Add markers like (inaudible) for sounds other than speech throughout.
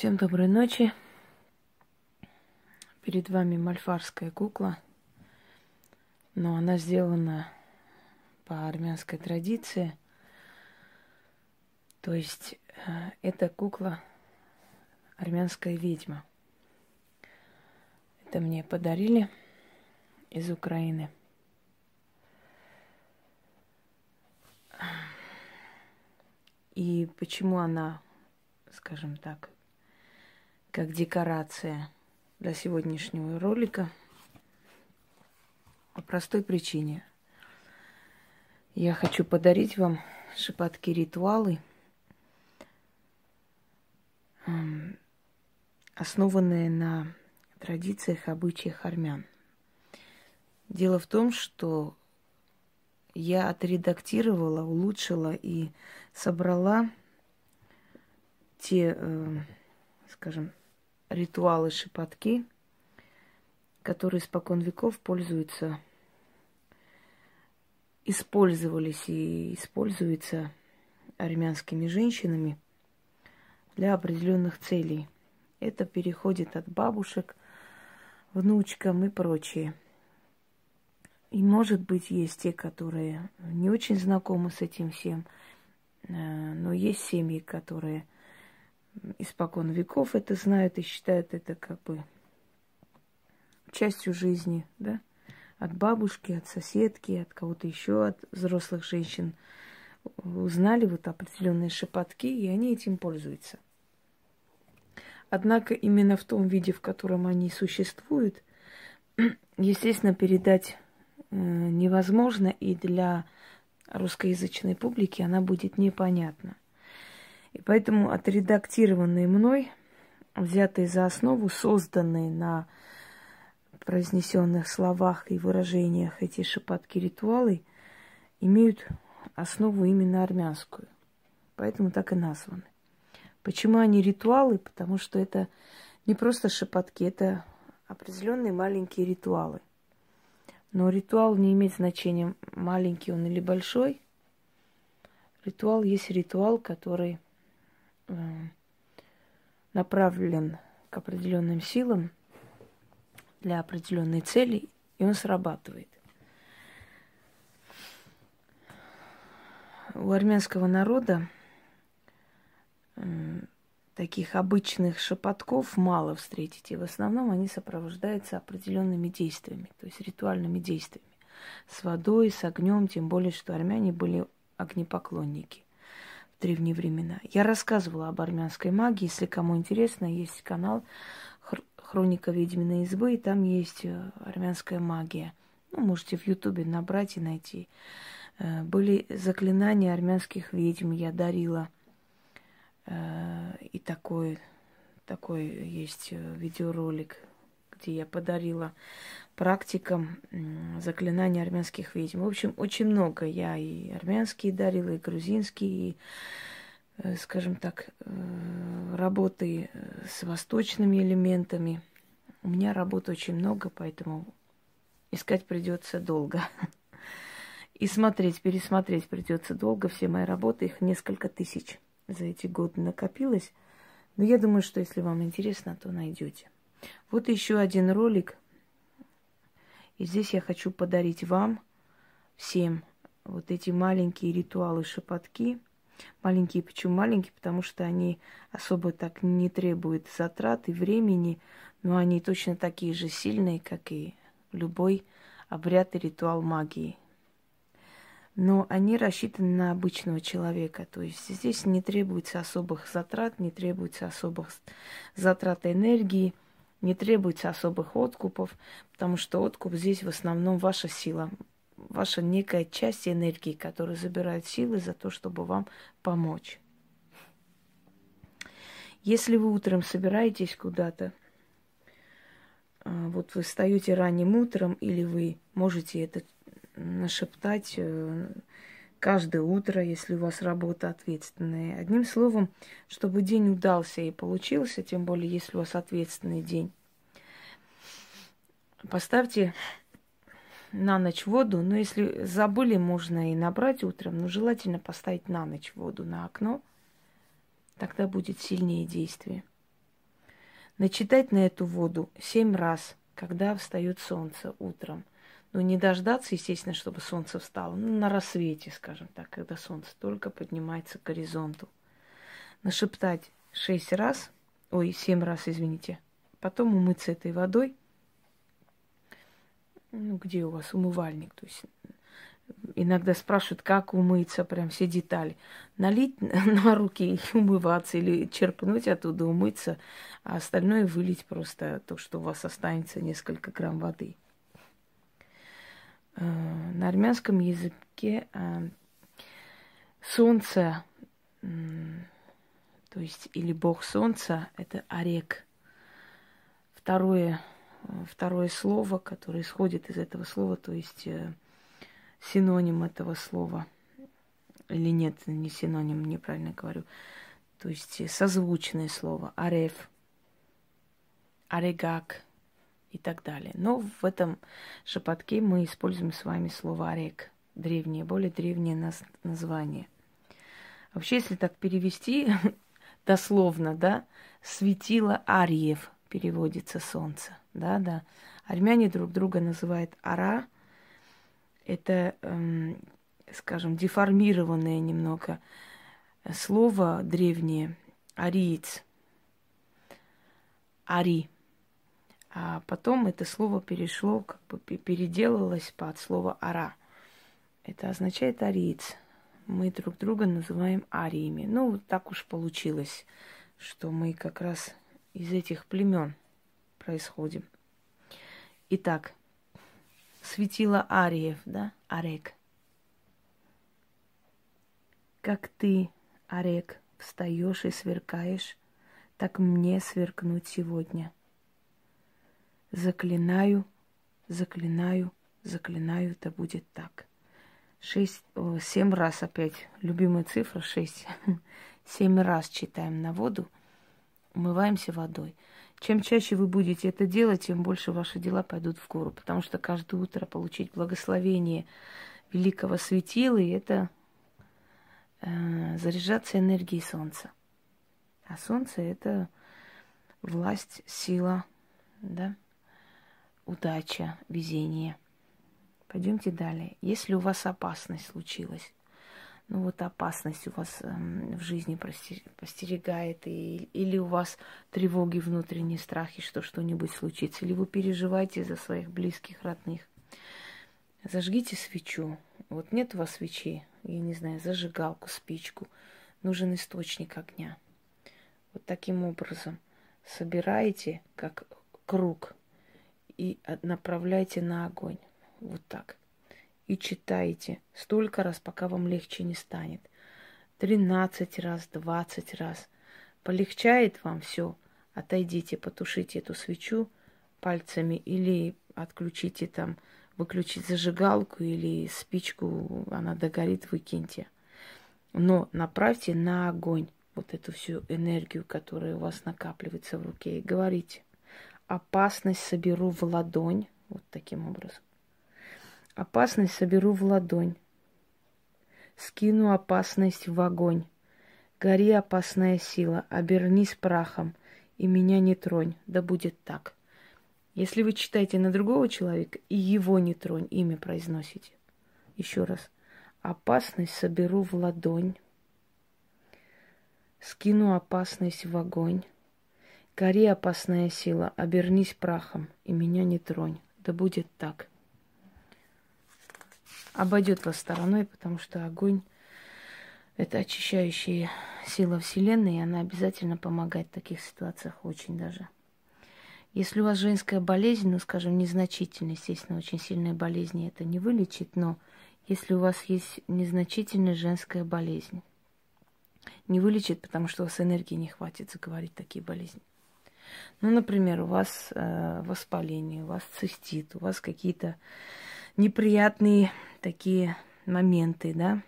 Всем доброй ночи. Перед вами мальфарская кукла, но она сделана по армянской традиции. То есть э, эта кукла армянская ведьма. Это мне подарили из Украины. И почему она, скажем так, как декорация для сегодняшнего ролика по простой причине. Я хочу подарить вам шепотки ритуалы, основанные на традициях, обычаях армян. Дело в том, что я отредактировала, улучшила и собрала те, э, скажем, ритуалы шепотки, которые испокон веков пользуются, использовались и используются армянскими женщинами для определенных целей. Это переходит от бабушек, внучкам и прочее. И, может быть, есть те, которые не очень знакомы с этим всем, э, но есть семьи, которые испокон веков это знают и считают это как бы частью жизни, да, от бабушки, от соседки, от кого-то еще, от взрослых женщин узнали вот определенные шепотки, и они этим пользуются. Однако именно в том виде, в котором они существуют, (clears throat) естественно, передать э, невозможно, и для русскоязычной публики она будет непонятна. И поэтому отредактированные мной, взятые за основу, созданные на произнесенных словах и выражениях эти шепотки ритуалы, имеют основу именно армянскую. Поэтому так и названы. Почему они ритуалы? Потому что это не просто шепотки, это определенные маленькие ритуалы. Но ритуал не имеет значения, маленький он или большой. Ритуал есть ритуал, который направлен к определенным силам для определенной цели, и он срабатывает. У армянского народа э, таких обычных шепотков мало встретите. В основном они сопровождаются определенными действиями, то есть ритуальными действиями. С водой, с огнем, тем более, что армяне были огнепоклонники древние времена. Я рассказывала об армянской магии. Если кому интересно, есть канал Хроника ведьминой избы, и там есть э, армянская магия. Ну, можете в Ютубе набрать и найти. Э, были заклинания армянских ведьм, я дарила. Э, и такой, такой есть видеоролик, где я подарила практикам заклинания армянских ведьм. В общем, очень много. Я и армянские дарила, и грузинские, и, э, скажем так, э, работы э, с восточными элементами. У меня работы очень много, поэтому искать придется долго. (laughs) И смотреть, пересмотреть придется долго. Все мои работы, их несколько тысяч за эти годы накопилось. Но я думаю, что если вам интересно, то найдете. Вот еще один ролик и здесь я хочу подарить вам всем вот эти маленькие ритуалы шепотки. Маленькие, почему маленькие? Потому что они особо так не требуют затрат и времени, но они точно такие же сильные, как и любой обряд и ритуал магии. Но они рассчитаны на обычного человека. То есть здесь не требуется особых затрат, не требуется особых затрат энергии – не требуется особых откупов, потому что откуп здесь в основном ваша сила, ваша некая часть энергии, которая забирает силы за то, чтобы вам помочь. Если вы утром собираетесь куда-то, а, вот вы встаете ранним утром, или вы можете это нашептать э, каждое утро, если у вас работа ответственная. Одним словом, чтобы день удался и получился, тем более, если у вас ответственный день, поставьте на ночь воду, но если забыли, можно и набрать утром, но желательно поставить на ночь воду на окно, тогда будет сильнее действие. начитать на эту воду семь раз, когда встает солнце утром. Ну, не дождаться, естественно, чтобы солнце встало. Ну, на рассвете, скажем так, когда солнце только поднимается к горизонту. Нашептать шесть раз, ой, семь раз, извините. Потом умыться этой водой. Ну, где у вас умывальник? То есть иногда спрашивают, как умыться, прям все детали. Налить (laughs) на руки и умываться, или черпнуть оттуда, умыться, а остальное вылить просто то, что у вас останется несколько грамм воды. Э, на армянском языке э, солнце, то есть или бог солнца, это орек. Второе, э, второе слово, которое исходит из этого слова, то есть синоним этого слова. Или нет, не синоним, неправильно говорю. То есть созвучное слово. Ареф, арегак и так далее. Но в этом шепотке мы используем с вами слово арек. Древнее, более древнее название. Вообще, если так перевести (laughs) дословно, да, светило Ариев переводится солнце. Да, да. Армяне друг друга называют Ара – это, эм, скажем, деформированное немного слово древнее, ариец, ари. А потом это слово перешло, как бы переделалось под слово ара. Это означает ариец. Мы друг друга называем ариями. Ну, вот так уж получилось, что мы как раз из этих племен происходим. Итак, светило Ариев, да, Арек. Как ты, Арек, встаешь и сверкаешь, так мне сверкнуть сегодня. Заклинаю, заклинаю, заклинаю, да будет так. Шесть, семь раз опять, любимая цифра шесть. (laughs) Семь раз читаем на воду, умываемся водой. Чем чаще вы будете это делать, тем больше ваши дела пойдут в гору. Потому что каждое утро получить благословение великого светила, и это э, заряжаться энергией солнца. А солнце это власть, сила, да, удача, везение. Пойдемте далее. Если у вас опасность случилась, ну вот опасность у вас эм, в жизни постерегает, и, или у вас тревоги, внутренние страхи, что что-нибудь случится, или вы переживаете за своих близких, родных. Зажгите свечу. Вот нет у вас свечи, я не знаю, зажигалку, спичку. Нужен источник огня. Вот таким образом собираете, как круг, и направляйте на огонь. Вот так и читаете столько раз, пока вам легче не станет. Тринадцать раз, двадцать раз. Полегчает вам все, отойдите, потушите эту свечу пальцами или отключите там, выключить зажигалку или спичку, она догорит, выкиньте. Но направьте на огонь вот эту всю энергию, которая у вас накапливается в руке, и говорите, опасность соберу в ладонь, вот таким образом. Опасность соберу в ладонь. Скину опасность в огонь. Гори, опасная сила, обернись прахом, и меня не тронь, да будет так. Если вы читаете на другого человека, и его не тронь, имя произносите. Еще раз. Опасность соберу в ладонь. Скину опасность в огонь. Гори, опасная сила, обернись прахом, и меня не тронь. Да будет так обойдет вас стороной, потому что огонь – это очищающая сила Вселенной, и она обязательно помогает в таких ситуациях очень даже. Если у вас женская болезнь, ну, скажем, незначительная, естественно, очень сильная болезнь, это не вылечит, но если у вас есть незначительная женская болезнь, не вылечит, потому что у вас энергии не хватит заговорить такие болезни. Ну, например, у вас э, воспаление, у вас цистит, у вас какие-то неприятные такие моменты, да,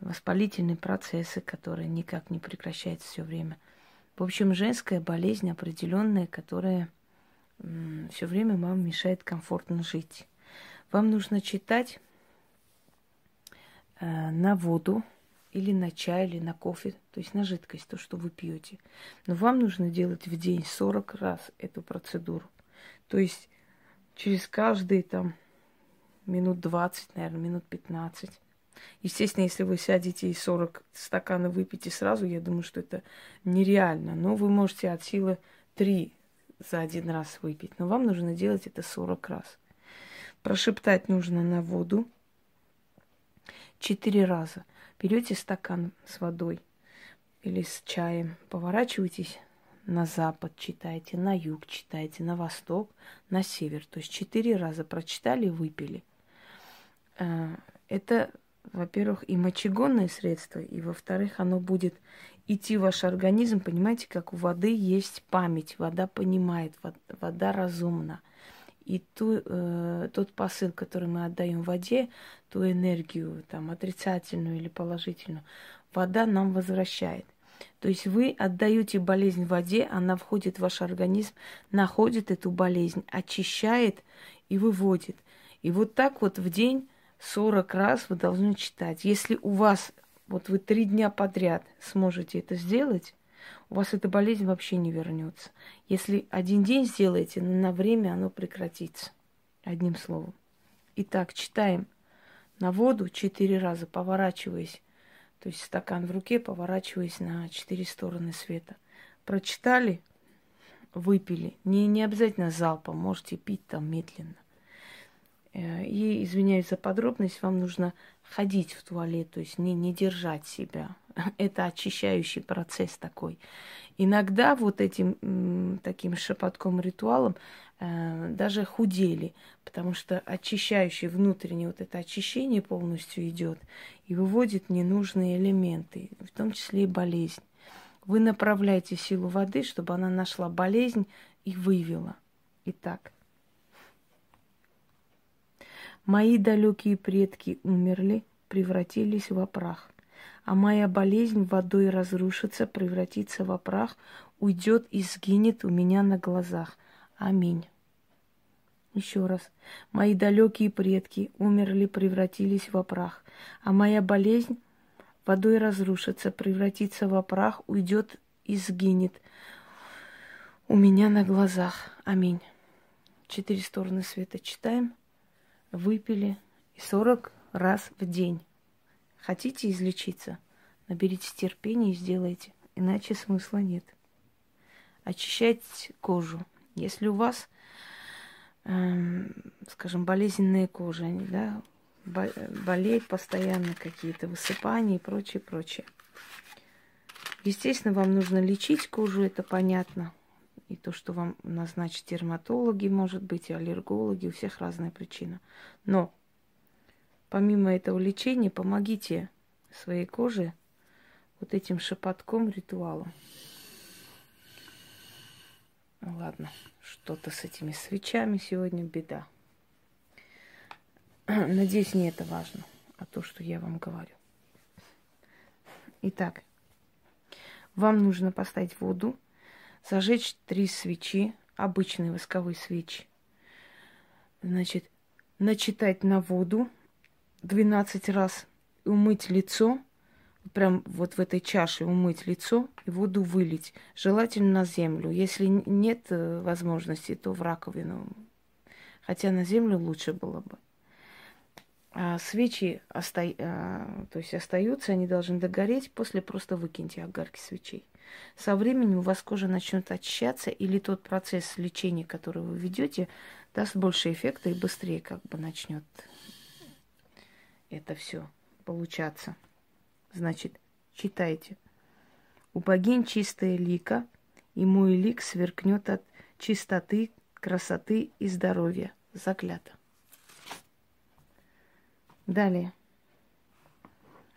воспалительные процессы, которые никак не прекращаются все время. В общем, женская болезнь определенная, которая все время вам мешает комфортно жить. Вам нужно читать э, на воду или на чай, или на кофе, то есть на жидкость, то, что вы пьете. Но вам нужно делать в день 40 раз эту процедуру. То есть через каждые там минут 20, наверное, минут 15. Естественно, если вы сядете и 40 стаканов выпьете сразу, я думаю, что это нереально. Но вы можете от силы 3 за один раз выпить. Но вам нужно делать это 40 раз. Прошептать нужно на воду 4 раза. Берете стакан с водой или с чаем, поворачиваетесь на запад читайте, на юг читайте, на восток, на север. То есть четыре раза прочитали, выпили. Э, это, во-первых, и мочегонное средство, и, во-вторых, оно будет идти в ваш организм. Понимаете, как у воды есть память, вода понимает, вода разумна. И ту, э, тот посыл, который мы отдаем воде, ту энергию, там, отрицательную или положительную, вода нам возвращает. То есть вы отдаете болезнь воде, она входит в ваш организм, находит эту болезнь, очищает и выводит. И вот так вот в день 40 раз вы должны читать. Если у вас, вот вы три дня подряд сможете это сделать, у вас эта болезнь вообще не вернется. Если один день сделаете, на время оно прекратится. Одним словом. Итак, читаем на воду четыре раза, поворачиваясь. То есть стакан в руке, поворачиваясь на четыре стороны света. Прочитали, выпили. Не, не обязательно залпом, можете пить там медленно. Э, и, извиняюсь за подробность, вам нужно ходить в туалет, то есть не, не держать себя. (laughs) Это очищающий процесс такой. Иногда вот этим таким шепотком ритуалом э, даже худели, потому что очищающий внутреннее вот это очищение полностью идет и выводит ненужные элементы, в том числе и болезнь. Вы направляете силу воды, чтобы она нашла болезнь и вывела. Итак, Мои далекие предки умерли, превратились в прах. А моя болезнь водой разрушится, превратится в прах, уйдет и сгинет у меня на глазах. Аминь. Еще раз. Мои далекие предки умерли, превратились в прах. А моя болезнь водой разрушится, превратится в прах, уйдет и сгинет у меня на глазах. Аминь. Четыре стороны света читаем выпили и 40 раз в день. Хотите излечиться? Наберите терпения и сделайте, иначе смысла нет. Очищать кожу. Если у вас, эм, скажем, болезненная кожа, да, болеет постоянно какие-то высыпания и прочее, прочее. Естественно, вам нужно лечить кожу, это понятно и то, что вам назначат дерматологи, может быть, и аллергологи, у всех разная причина. Но помимо этого лечения, помогите своей коже вот этим шепотком ритуалом. Ладно, что-то с этими свечами сегодня беда. (clears throat) Надеюсь, не это важно, а то, что я вам говорю. Итак, вам нужно поставить воду зажечь три свечи, обычные восковые свечи. Значит, начитать на воду 12 раз, умыть лицо, прям вот в этой чаше умыть лицо и воду вылить. Желательно на землю. Если нет э, возможности, то в раковину. Хотя на землю лучше было бы. А свечи оста... а, то есть остаются, они должны догореть, после просто выкиньте огарки свечей. Со временем у вас кожа начнет очищаться, или тот процесс лечения, который вы ведете, даст больше эффекта и быстрее как бы начнет это все получаться. Значит, читайте. У богинь чистая лика, и мой лик сверкнет от чистоты, красоты и здоровья. Заклято. Далее.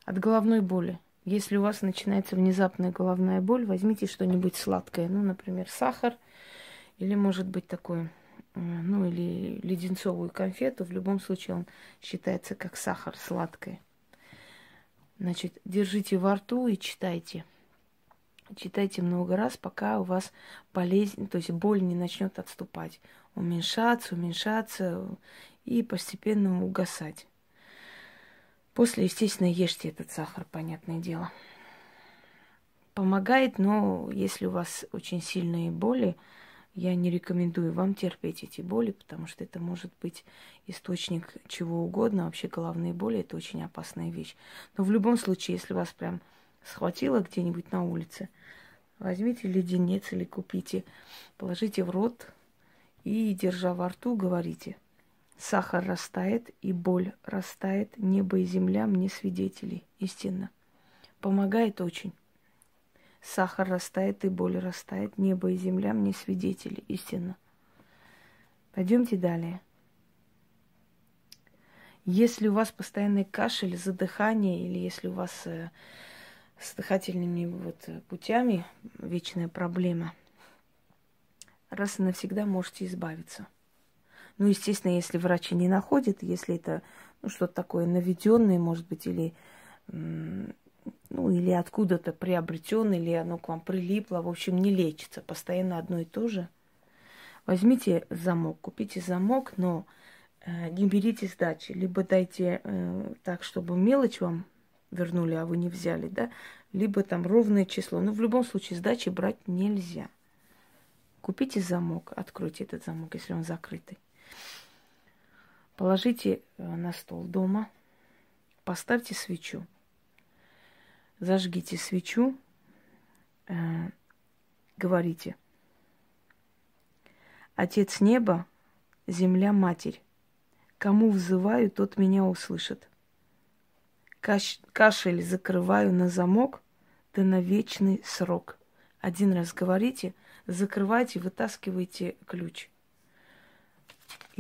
От головной боли. Если у вас начинается внезапная головная боль, возьмите что-нибудь сладкое. Ну, например, сахар. Или, может быть, такой, ну, или леденцовую конфету. В любом случае он считается как сахар сладкое. Значит, держите во рту и читайте. Читайте много раз, пока у вас болезнь, то есть боль не начнет отступать. Уменьшаться, уменьшаться и постепенно угасать. После, естественно, ешьте этот сахар, понятное дело. Помогает, но если у вас очень сильные боли, я не рекомендую вам терпеть эти боли, потому что это может быть источник чего угодно. Вообще головные боли – это очень опасная вещь. Но в любом случае, если вас прям схватило где-нибудь на улице, возьмите леденец или купите, положите в рот и, держа во рту, говорите – Сахар растает, и боль растает, небо и земля мне свидетели, истинно. Помогает очень. Сахар растает, и боль растает, небо и земля мне свидетели, истинно. Пойдемте далее. Если у вас постоянный кашель, задыхание, или если у вас э, с дыхательными вот путями вечная проблема, раз и навсегда можете избавиться – ну, естественно, если врач не находит, если это ну, что-то такое наведенное, может быть, или, ну, или откуда-то приобретенное, или оно к вам прилипло, в общем, не лечится, постоянно одно и то же. Возьмите замок, купите замок, но э, не берите сдачи, либо дайте э, так, чтобы мелочь вам вернули, а вы не взяли, да, либо там ровное число. Но в любом случае сдачи брать нельзя. Купите замок, откройте этот замок, если он закрытый. Положите э, на стол дома, поставьте свечу, зажгите свечу, э, говорите, Отец неба, земля матерь, кому взываю, тот меня услышит. Каш кашель закрываю на замок, да на вечный срок. Один раз говорите, закрывайте, вытаскивайте ключ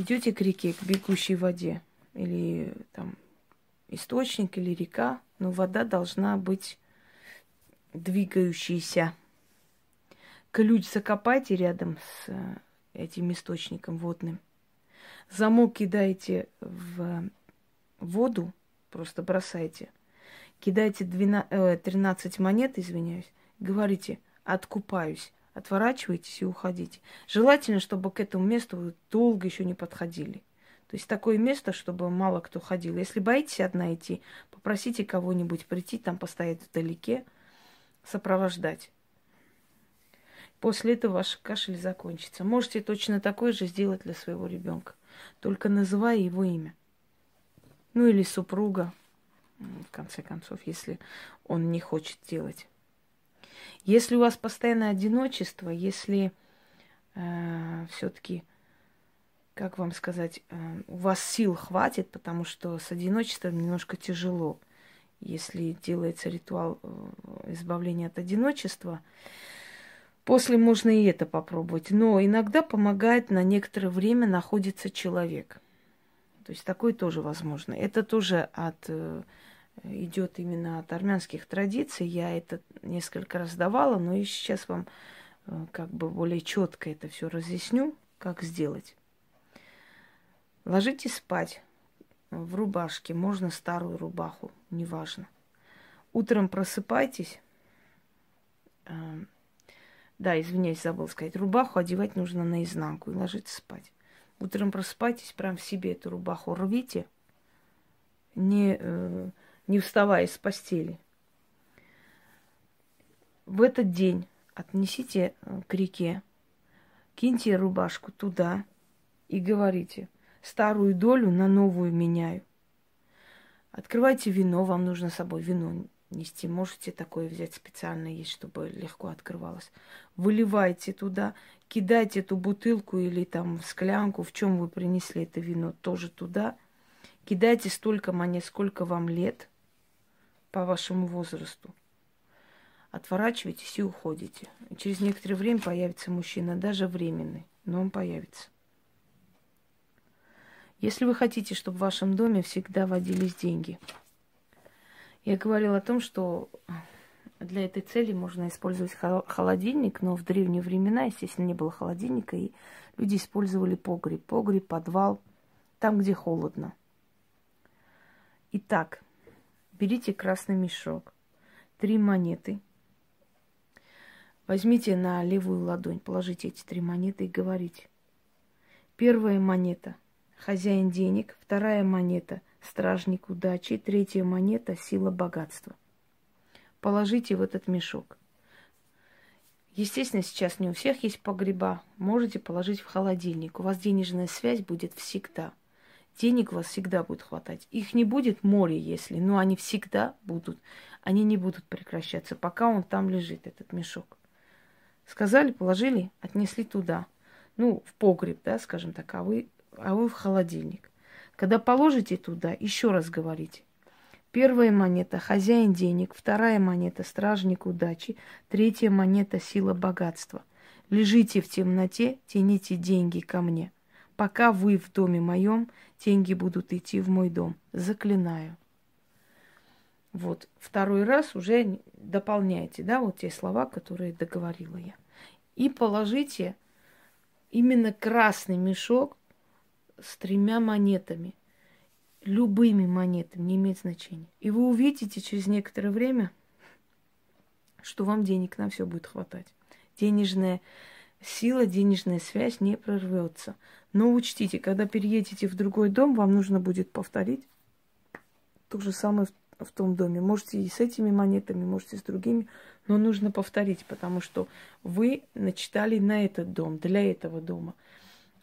идете к реке, к бегущей воде, или там источник, или река, но вода должна быть двигающейся. Ключ закопайте рядом с э, этим источником водным. Замок кидаете в воду, просто бросайте. Кидайте 12, 13 э, монет, извиняюсь, говорите, откупаюсь отворачиваетесь и уходите. Желательно, чтобы к этому месту вы долго еще не подходили. То есть такое место, чтобы мало кто ходил. Если боитесь одна идти, попросите кого-нибудь прийти, там постоять вдалеке, сопровождать. После этого ваш кашель закончится. Можете точно такое же сделать для своего ребенка, только называя его имя. Ну или супруга, в конце концов, если он не хочет делать. Если у вас постоянное одиночество, если э, все-таки, как вам сказать, э, у вас сил хватит, потому что с одиночеством немножко тяжело. Если делается ритуал э, избавления от одиночества, после можно и это попробовать. Но иногда помогает на некоторое время находится человек. То есть такое тоже возможно. Это тоже от э, идет именно от армянских традиций. Я это несколько раз давала, но и сейчас вам э, как бы более четко это все разъясню, как сделать. Ложитесь спать в рубашке, можно старую рубаху, неважно. Утром просыпайтесь. Э, да, извиняюсь, забыл сказать. Рубаху одевать нужно наизнанку и ложитесь спать. Утром просыпайтесь, прям в себе эту рубаху рвите. Не э, не вставая с постели. В этот день отнесите э, к реке, киньте рубашку туда и говорите, старую долю на новую меняю. Открывайте вино, вам нужно с собой вино нести. Можете такое взять специально есть, чтобы легко открывалось. Выливайте туда, кидайте эту бутылку или там склянку, в чем вы принесли это вино, тоже туда. Кидайте столько монет, сколько вам лет по вашему возрасту. Отворачиваетесь и уходите. Через некоторое время появится мужчина, даже временный, но он появится. Если вы хотите, чтобы в вашем доме всегда водились деньги, я говорила о том, что для этой цели можно использовать холодильник, но в древние времена, естественно, не было холодильника, и люди использовали погреб. Погреб, подвал, там, где холодно. Итак, Берите красный мешок, три монеты. Возьмите на левую ладонь, положите эти три монеты и говорите. Первая монета – хозяин денег. Вторая монета стражник удачи, третья монета – сила богатства. Положите в этот мешок. Естественно, сейчас не у всех есть погреба. Можете положить в холодильник. У вас денежная связь будет всегда. Денег у вас всегда будет хватать. Их не будет море, если, но они всегда будут. Они не будут прекращаться, пока он там лежит, этот мешок. Сказали, положили, отнесли туда. Ну, в погреб, да, скажем так, а вы, а вы в холодильник. Когда положите туда, еще раз говорите. Первая монета – хозяин денег, вторая монета – стражник удачи, третья монета – сила богатства. Лежите в темноте, тяните деньги ко мне. Пока вы в доме моем, деньги будут идти в мой дом. Заклинаю. Вот, второй раз уже дополняйте, да, вот те слова, которые договорила я. И положите именно красный мешок с тремя монетами. Любыми монетами, не имеет значения. И вы увидите через некоторое время, что вам денег на все будет хватать. Денежная сила, денежная связь не прорвется. Но учтите, когда переедете в другой дом, вам нужно будет повторить то же самое в том доме. Можете и с этими монетами, можете с другими, но нужно повторить, потому что вы начитали на этот дом, для этого дома.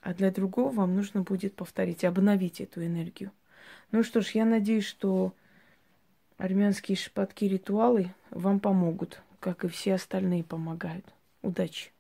А для другого вам нужно будет повторить, обновить эту энергию. Ну что ж, я надеюсь, что армянские шепотки ритуалы вам помогут, как и все остальные помогают. Удачи!